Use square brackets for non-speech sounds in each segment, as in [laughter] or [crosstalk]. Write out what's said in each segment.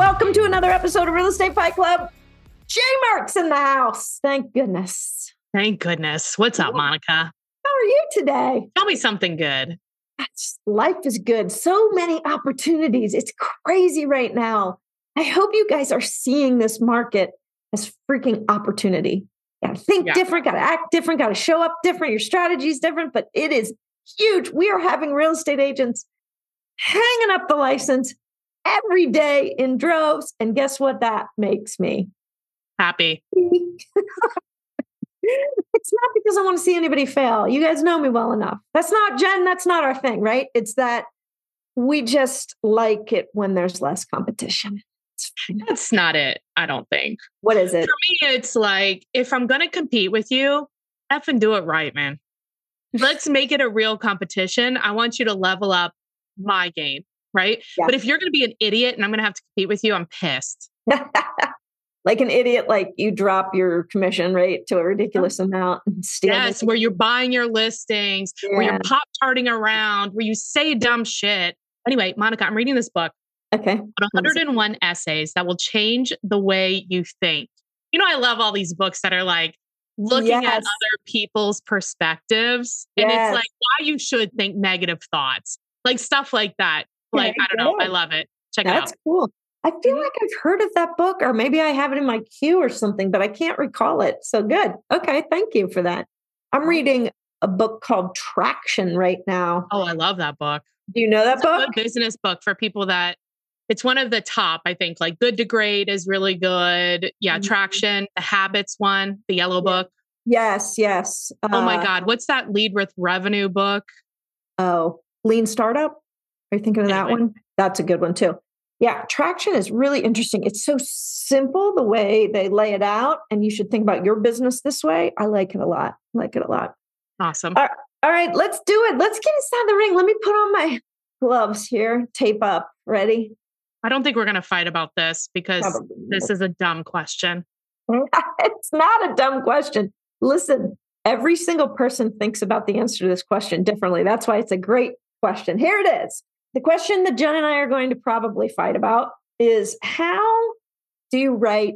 Welcome to another episode of Real Estate Fight Club. J Mark's in the house. Thank goodness. Thank goodness. What's up, Monica? How are you today? Tell me something good. Life is good. So many opportunities. It's crazy right now. I hope you guys are seeing this market as freaking opportunity. Got to think yeah. different, got to act different, got to show up different. Your strategy is different, but it is huge. We are having real estate agents hanging up the license every day in droves. And guess what that makes me? Happy. [laughs] it's not because I want to see anybody fail. You guys know me well enough. That's not, Jenn, that's not our thing, right? It's that we just like it when there's less competition. That's not it, I don't think. What is it? For me, it's like if I'm going to compete with you, F and do it right, man. Let's make it a real competition. I want you to level up my game right? Yeah. But if you're going to be an idiot and I'm going to have to compete with you, I'm pissed. [laughs] like an idiot, like you drop your commission rate to a ridiculous amount. yes, where you're buying your listings, yeah. where you're pop charting around, where you say dumb shit. Anyway, Monica, I'm reading this book. Okay. 101 essays that will change the way you think. You know, I love all these books that are like looking yes. at other people's perspectives. And yes. it's like why you should think negative thoughts, like stuff like that. Like, I don't know. I love it. Check That's it out. That's cool. I feel mm-hmm. like I've heard of that book, or maybe I have it in my queue or something, but I can't recall it. So good. Okay. Thank you for that. I'm reading a book called Traction right now. Oh, I love that book. Do you know that it's book? business book for people that it's one of the top, I think, like Good to Great is really good. Yeah. Mm-hmm. Traction, the Habits one, the yellow yeah. book. Yes. Yes. Uh, oh my uh God. What's that lead with revenue book? Oh, Lean Startup. Are you thinking of that one? That's a good one too. Yeah, traction is really interesting. It's so simple the way they lay it out, and you should think about your business this way. I like it a lot. I like it a lot. Awesome. All right, all right let's do it. Let's get inside the ring. Let me put on my gloves here, tape up. Ready? I don't think we're going to fight about this because Probably. this is a dumb question. [laughs] it's not a dumb question. Listen, every single person thinks about the answer to this question differently. That's why it's a great question. Here it is. The question that Jenn and I are going to probably fight about is how do you write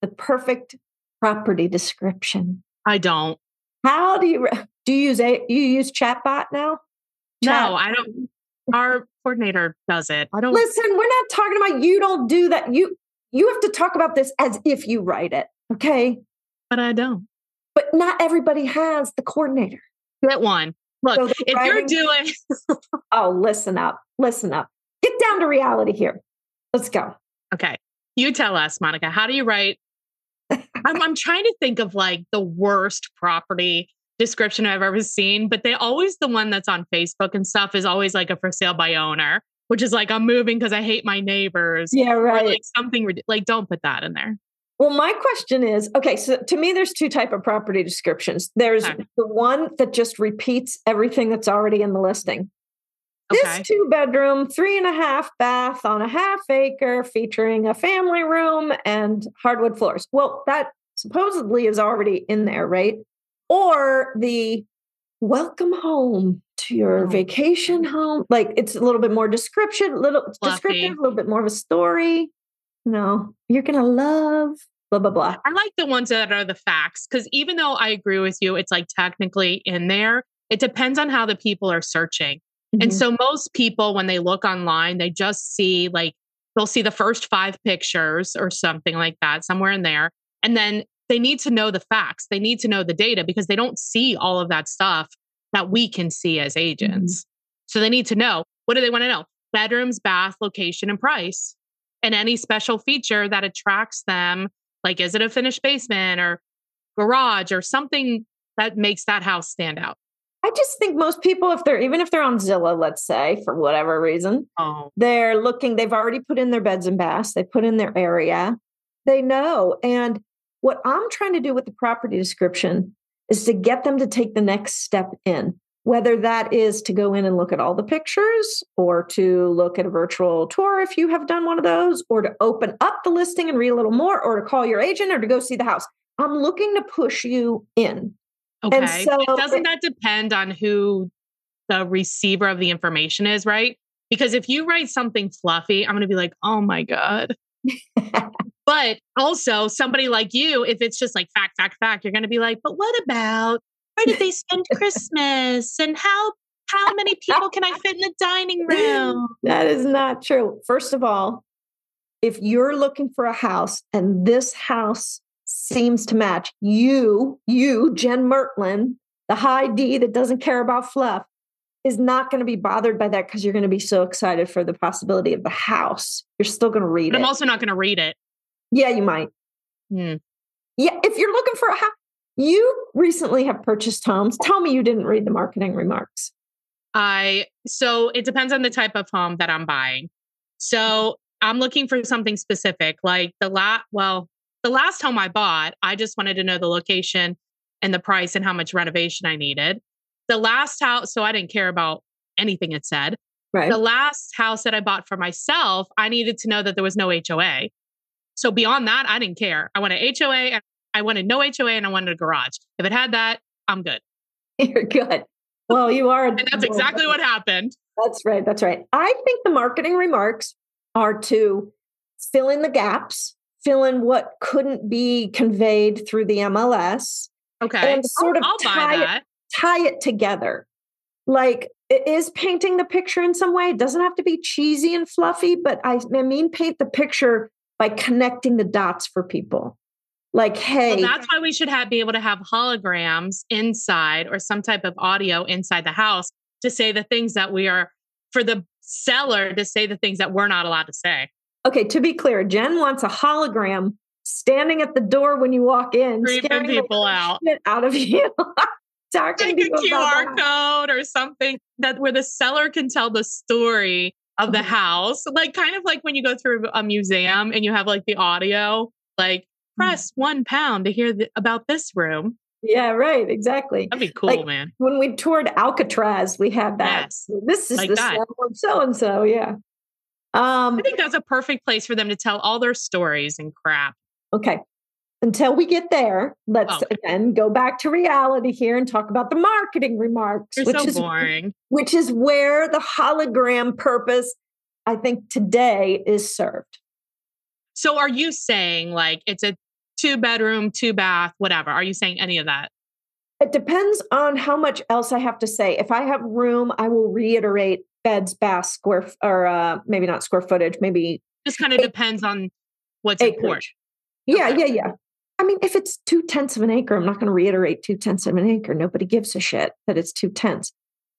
the perfect property description? I don't. How do you do you use a you use chatbot now? Chat. No, I don't. Our coordinator does it. I don't listen. We're not talking about you don't do that. You you have to talk about this as if you write it. Okay. But I don't. But not everybody has the coordinator. Get one. Look, so if writing, you're doing [laughs] Oh, listen up. Listen up. Get down to reality here. Let's go. Okay. You tell us, Monica, how do you write? I'm, I'm trying to think of like the worst property description I've ever seen, but they always the one that's on Facebook and stuff is always like a for sale by owner, which is like I'm moving because I hate my neighbors. Yeah, right. like something like don't put that in there. Well, my question is okay, so to me, there's two type of property descriptions. There's okay. the one that just repeats everything that's already in the listing. Okay. This two bedroom, three and a half bath on a half acre featuring a family room and hardwood floors. Well, that supposedly is already in there, right? Or the welcome home to your oh. vacation home. Like it's a little bit more description, little Fluffy. descriptive, a little bit more of a story no, you're going to love blah, blah, blah. I like the ones that are the facts because even though I agree with you, it's like technically in there, it depends on how the people are searching. Mm-hmm. And so most people, when they look online, they just see like, they'll see the first five pictures or something like that, somewhere in there. And then they need to know the facts. They need to know the data because they don't see all of that stuff that we can see as agents. Mm-hmm. So they need to know what do they want to know? Bedrooms, bath, location, and price and any special feature that attracts them like is it a finished basement or garage or something that makes that house stand out i just think most people if they're even if they're on zillow let's say for whatever reason oh. they're looking they've already put in their beds and baths they put in their area They know. And what I'm trying to do with the property description is to get them to take the next step in, whether that is to go in and look at all the pictures or to look at a virtual tour if you have done one of those, or to open up the listing and read a little more, or to call your agent or to go see the house. I'm looking to push you in. Okay. So, doesn't that depend on who the receiver of the information is, right? Because if you write something fluffy, I'm going to be like, oh my God. [laughs] but also, somebody like you, if it's just like fact, fact, fact, you're going to be like, but what about where did they spend Christmas and how how many people can I fit in the dining room? That is not true. First of all, if you're looking for a house and this house seems to match you, you, Jenn Mertlin, the high D that doesn't care about fluff, is not going to be bothered by that because you're going to be so excited for the possibility of the house. You're still going to read but it. I'm also not going to read it. Yeah, you might. Hmm. Yeah, if you're looking for a house, you recently have purchased homes. Tell me you didn't read the marketing remarks. I so it depends on the type of home that I'm buying. So I'm looking for something specific, like the last. Well, the last home I bought, I just wanted to know the location and the price and how much renovation I needed the last house, so I didn't care about anything it said. Right. The last house that I bought for myself, I needed to know that there was no HOA. So beyond that, I didn't care. I wanted HOA and I wanted no HOA and I wanted a garage. If it had that, I'm good. [laughs] You're good. Well, you are. and that's exactly what happened. That's right. That's right. I think the marketing remarks are to fill in the gaps, fill in what couldn't be conveyed through the MLS. Okay. And sort I'll, of I'll tie it, tie it together. Like it is painting the picture in some way. It doesn't have to be cheesy and fluffy, but I, I mean paint the picture by connecting the dots for people. Like, hey, well, that's why we should have be able to have holograms inside or some type of audio inside the house to say the things that we are for the seller to say the things that we're not allowed to say. Okay, to be clear, Jenn wants a hologram standing at the door when you walk in, creeping people out out of [laughs] you. talking like a QR code or something that where the seller can tell the story of the mm-hmm. house. Like kind of like when you go through a museum and you have like the audio, like. Press one pound to hear the, about this room. Yeah, right. Exactly. That'd be cool, like, man. When we toured Alcatraz, we had that. Yes. This is like the that. so and so. Yeah. Um, I think that's a perfect place for them to tell all their stories and crap. Okay until we get there, let's okay. again go back to reality here and talk about the marketing remarks, You're which so is boring. which is where the hologram purpose, I think, today is served. So, are you saying like it's a two bedroom, two bath, whatever? Are you saying any of that? It depends on how much else I have to say. If I have room, I will reiterate beds, baths, square, or uh, maybe not square footage, maybe. Just kind of depends on what's acreage. important. Yeah, okay. yeah, yeah. I mean, if it's two tenths of an acre, I'm not going to reiterate two tenths of an acre. Nobody gives a shit that it's two tenths.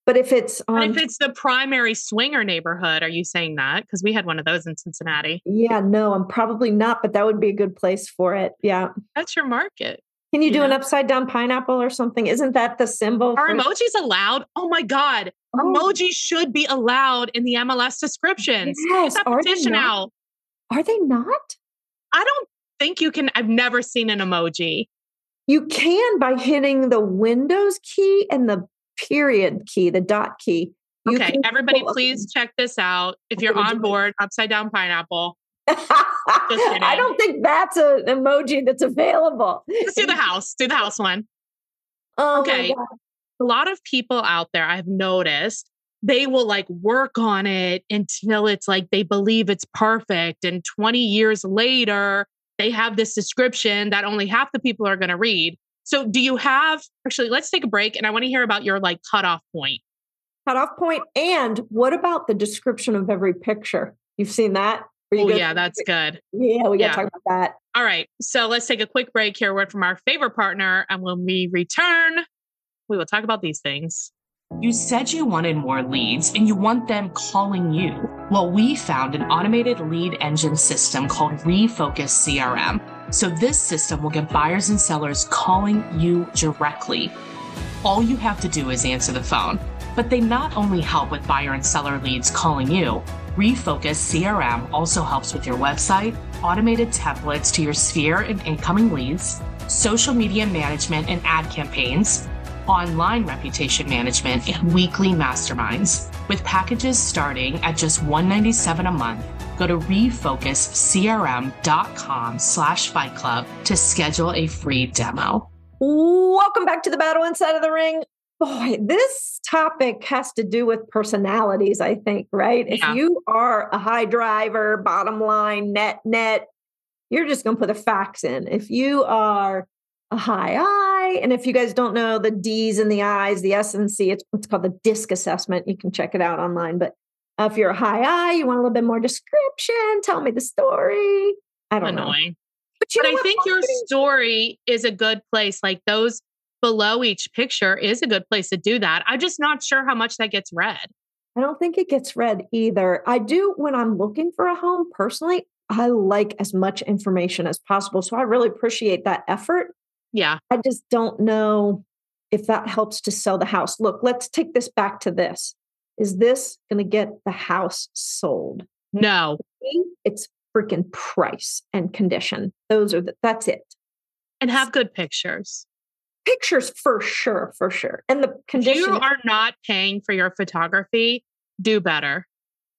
But if it's um, if it's the primary swinger neighborhood, are you saying that? Because we had one of those in Cincinnati. Yeah, no, I'm probably not, but that would be a good place for it. Yeah, that's your market. Can you do an upside down pineapple or something? Isn't that the symbol? Are for- emojis allowed? Oh my god, oh. emojis should be allowed in the MLS descriptions. Yes, Get that petition out. Are they not? I don't think you can. I've never seen an emoji. You can by hitting the Windows key and the period key, the dot key. You okay, everybody, please [laughs] check this out. If you're on board, upside down pineapple. [laughs] I don't think that's an emoji that's available. Let's do the [laughs] house. Do the house one. Oh okay. A lot of people out there I've noticed they will like work on it until it's like they believe it's perfect. And 20 years later, they have this description that only half the people are going to read. So, do you have actually? Let's take a break, and I want to hear about your like cutoff point. Cutoff point, and what about the description of every picture? You've seen that? Oh, yeah, that's good. Yeah, we got to yeah. talk about that. All right, so let's take a quick break. here. word from our favorite partner, and when we return, we will talk about these things. You said you wanted more leads and you want them calling you. Well, we found an automated lead engine system called Refocus CRM. So this system will get buyers and sellers calling you directly. All you have to do is answer the phone. But they not only help with buyer and seller leads calling you, Refocus CRM also helps with your website, automated templates to your sphere and incoming leads, social media management and ad campaigns, online reputation management, and weekly masterminds. With packages starting at just 197 a month, go to refocuscrm.com slash fight club to schedule a free demo. Welcome back to the battle inside of the ring. Boy, this topic has to do with personalities, I think, right? Yeah. If you are a high driver, bottom line, net, net, you're just going to put the facts in. If you are a high I, and if you guys don't know the D's and the I's, the S and C, it's what's called the DISC assessment. You can check it out online. But uh, if you're a high I, you want a little bit more description, tell me the story. I don't Annoying. know. But, but I think your story is a good place. Like those below each picture is a good place to do that. I'm just not sure how much that gets read. I don't think it gets read either. I do when I'm looking for a home personally, I like as much information as possible. So I really appreciate that effort. Yeah. I just don't know if that helps to sell the house. Look, let's take this back to this. Is this going to get the house sold? No. It's freaking price and condition. Those are the, that's it. And have good pictures pictures for sure, for sure. And the condition. If you are not paying for your photography, do better.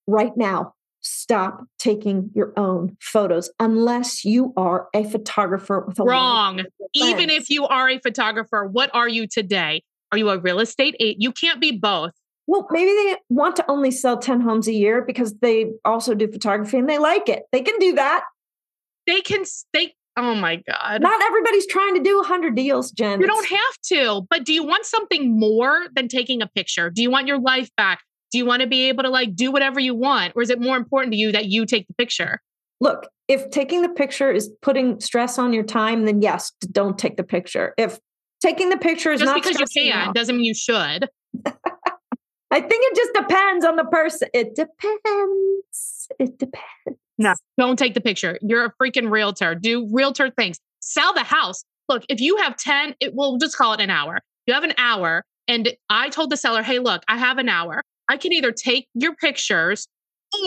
Right now, stop taking your own photos unless you are a photographer with a wrong. Even if you are a photographer, what are you today? Are you a real estate agent? You can't be both. Well, maybe they want to only sell 10 homes a year because they also do photography and they like it. They can do that. They can they Oh my God. Not everybody's trying to do 100 deals, Jenn. You don't have to, but do you want something more than taking a picture? Do you want your life back? Do you want to be able to like do whatever you want? Or is it more important to you that you take the picture? Look, if taking the picture is putting stress on your time, then yes, don't take the picture. If taking the picture is just not because you can out, doesn't mean you should. [laughs] I think it just depends on the person. It depends. It depends. No, don't take the picture. You're a freaking realtor. Do realtor things. Sell the house. Look, if you have 10, it will just call it an hour. You have an hour. And I told the seller, hey, look, I have an hour. I can either take your pictures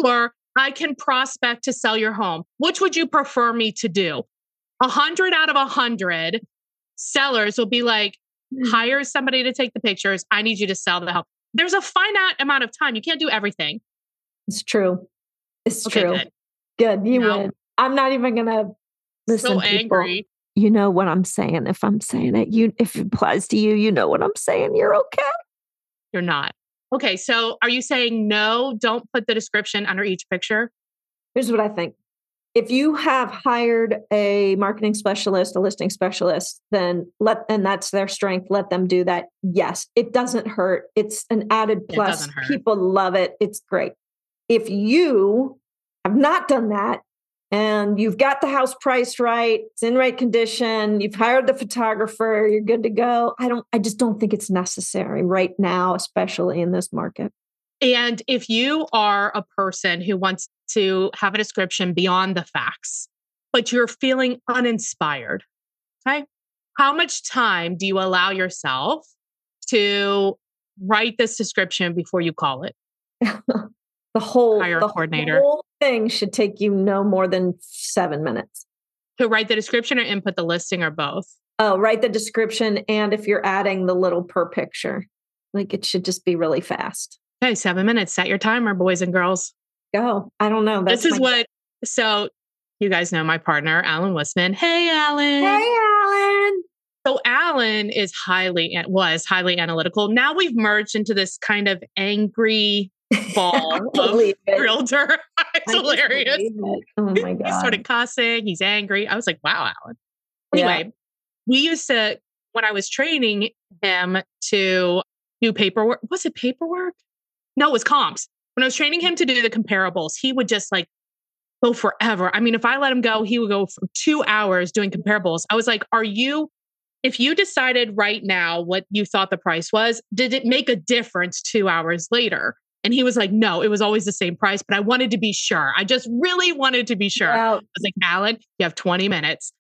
or I can prospect to sell your home. Which would you prefer me to do? A hundred out of a hundred sellers will be like, hmm. hire somebody to take the pictures. I need you to sell the home. There's a finite amount of time. You can't do everything. It's true. It's okay, true. Good. Good. You no. win. I'm not even gonna listen. So angry. You know what I'm saying. If I'm saying it, you if it applies to you, you know what I'm saying. You're okay. You're not. Okay. So are you saying no? Don't put the description under each picture? Here's what I think. If you have hired a marketing specialist, a listing specialist, then let and that's their strength, let them do that. Yes, it doesn't hurt. It's an added plus. People love it. It's great. If you have not done that and you've got the house priced right, it's in right condition, you've hired the photographer, you're good to go. I don't I just don't think it's necessary right now, especially in this market. And if you are a person who wants to have a description beyond the facts, but you're feeling uninspired, okay? How much time do you allow yourself to write this description before you call it? [laughs] the whole hire the coordinator. Whole thing should take you no more than seven minutes. To write the description or input the listing or both? Oh, write the description and if you're adding the little per picture, like it should just be really fast. Okay, seven minutes. Set your timer, boys and girls. Go. I don't know. That's this is what. So you guys know my partner, Alan Wissman. Hey, Alan. Hey, Alan. So Alan is highly was highly analytical. Now we've merged into this kind of angry ball [laughs] of realtor. [laughs] it's hilarious. It. Oh my god! He's sort of cussing. He's angry. I was like, "Wow, Alan." Anyway, yeah. we used to when I was training him to do paperwork. Was it paperwork? No, it was comps. When I was training him to do the comparables, he would just like go forever. I mean, if I let him go, he would go for two hours doing comparables. I was like, "Are you?" If you decided right now what you thought the price was, did it make a difference two hours later? And he was like, no, it was always the same price, but I wanted to be sure. I just really wanted to be sure. I was like, Alan, you have 20 minutes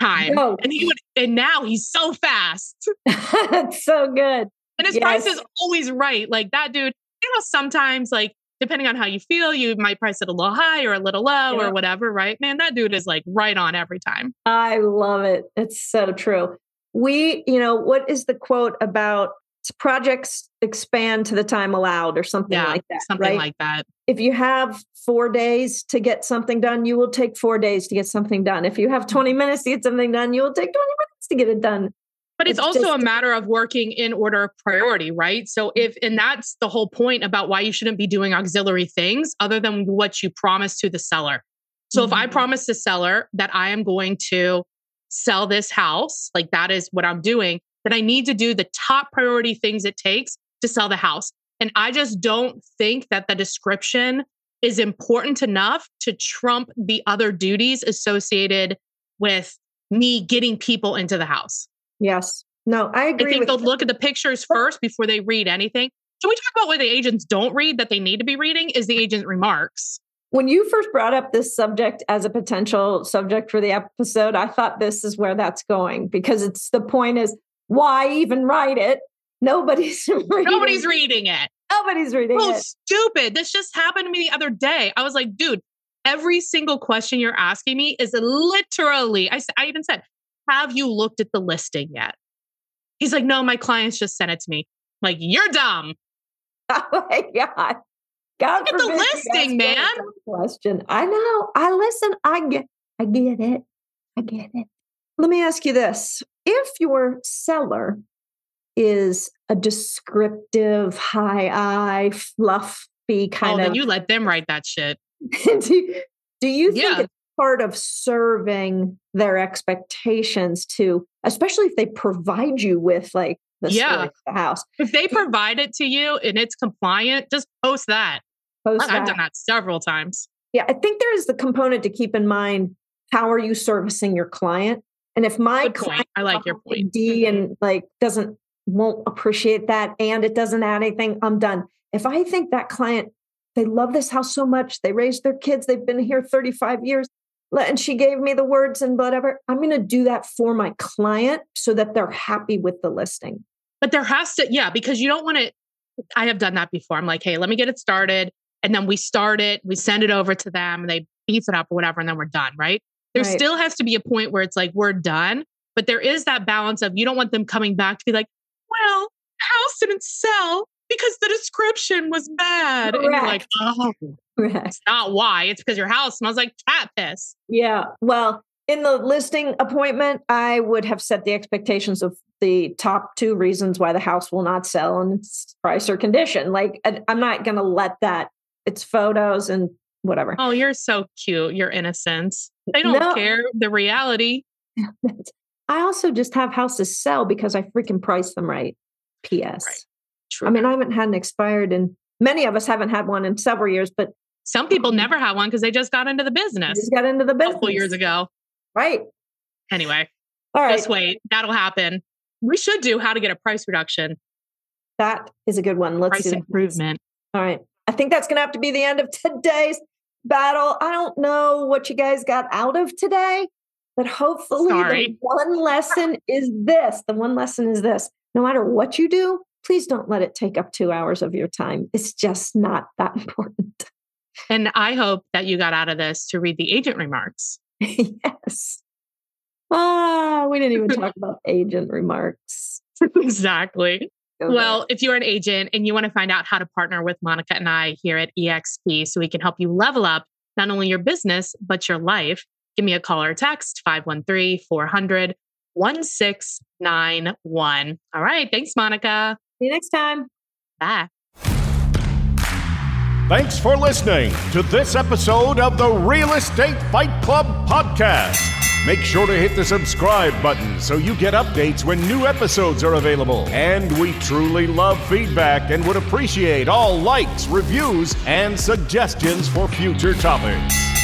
time. No. And he would, and now he's so fast. [laughs] That's so good. And his yes. price is always right. Like that dude, you know, sometimes like depending on how you feel, you might price it a little high or a little low yeah. or whatever, right? Man, that dude is like right on every time. I love it. It's so true. We, you know, what is the quote about projects expand to the time allowed or something yeah, like that? Something right? like that. If you have four days to get something done, you will take four days to get something done. If you have 20 minutes to get something done, you will take 20 minutes to get it done. But it's, it's also just, a matter of working in order of priority, right? So if and that's the whole point about why you shouldn't be doing auxiliary things other than what you promise to the seller. So mm-hmm. if I mm-hmm. promise the seller that I am going to sell this house, like that is what I'm doing, then I need to do the top priority things it takes to sell the house. And I just don't think that the description is important enough to trump the other duties associated with me getting people into the house. Yes. No, I agree. I think they'll look at the pictures first before they read anything. Can we talk about what the agents don't read that they need to be reading? Is the agent remarks. When you first brought up this subject as a potential subject for the episode, I thought this is where that's going because it's the point is why even write it? Nobody's [laughs] reading Nobody's reading it. Nobody's reading oh, it. stupid. This just happened to me the other day. I was like, dude, every single question you're asking me is literally, I, I even said, have you looked at the listing yet? He's like, no, my clients just sent it to me. I'm like, you're dumb. [laughs] Oh my God. God Look at the listing, man. Question. I know. I listen. I get I get it. I get it. Let me ask you this. If your seller is a descriptive, high I, fluffy oh, kind oh, of you let them write that shit. [laughs] do, do you think yeah. it's part of serving their expectations to, especially if they provide you with like the yeah. the house. If they provide it to you and it's compliant, just post that. Post I've that. done that several times. Yeah, I think there is the component to keep in mind. How are you servicing your client? And if my client, I like your point, D mm-hmm. and like doesn't won't appreciate that, and it doesn't add anything, I'm done. If I think that client, they love this house so much, they raised their kids, they've been here 35 years, and she gave me the words and whatever. I'm going to do that for my client so that they're happy with the listing. But there has to, yeah, because you don't want to. I have done that before. I'm like, hey, let me get it started. And then we start it, we send it over to them, and they beef it up or whatever, and then we're done, right? There right. still has to be a point where it's like, we're done. But there is that balance of you don't want them coming back to be like, well, house didn't sell because the description was bad. Correct. And you're like, oh, [laughs] Correct. it's not why. It's because your house smells like cat piss. Yeah. Well, in the listing appointment, I would have set the expectations of the top two reasons why the house will not sell and its price or condition. Like, I'm not going to let that, it's photos and whatever. Oh, you're so cute. Your innocence. They don't no. care the reality. [laughs] I also just have houses sell because I freaking price them right. P.S. Right. True. I mean, I haven't had an expired, and many of us haven't had one in several years, but some people never had one because they just got into the business. Just got into the business a couple years ago. Right. Anyway, all right. Just wait. That'll happen. We should do how to get a price reduction. That is a good one. Let's price improvement. All right. I think that's going to have to be the end of today's battle. I don't know what you guys got out of today, but hopefully Sorry. the one lesson is this. The one lesson is this. No matter what you do, please don't let it take up two hours of your time. It's just not that [laughs] important. And I hope that you got out of this to read the agent remarks. yes. Ah, we didn't even talk [laughs] about agent remarks. exactly. Go well, if you're an agent and you want to find out how to partner with Monica and I here at EXP so we can help you level up not only your business, but your life, give me a call or text 513 400 1691. All right. Thanks, Monica. See you next time. Bye. Thanks for listening to this episode of the Real Estate Fight Club podcast. Make sure to hit the subscribe button so you get updates when new episodes are available. And we truly love feedback and would appreciate all likes, reviews, and suggestions for future topics.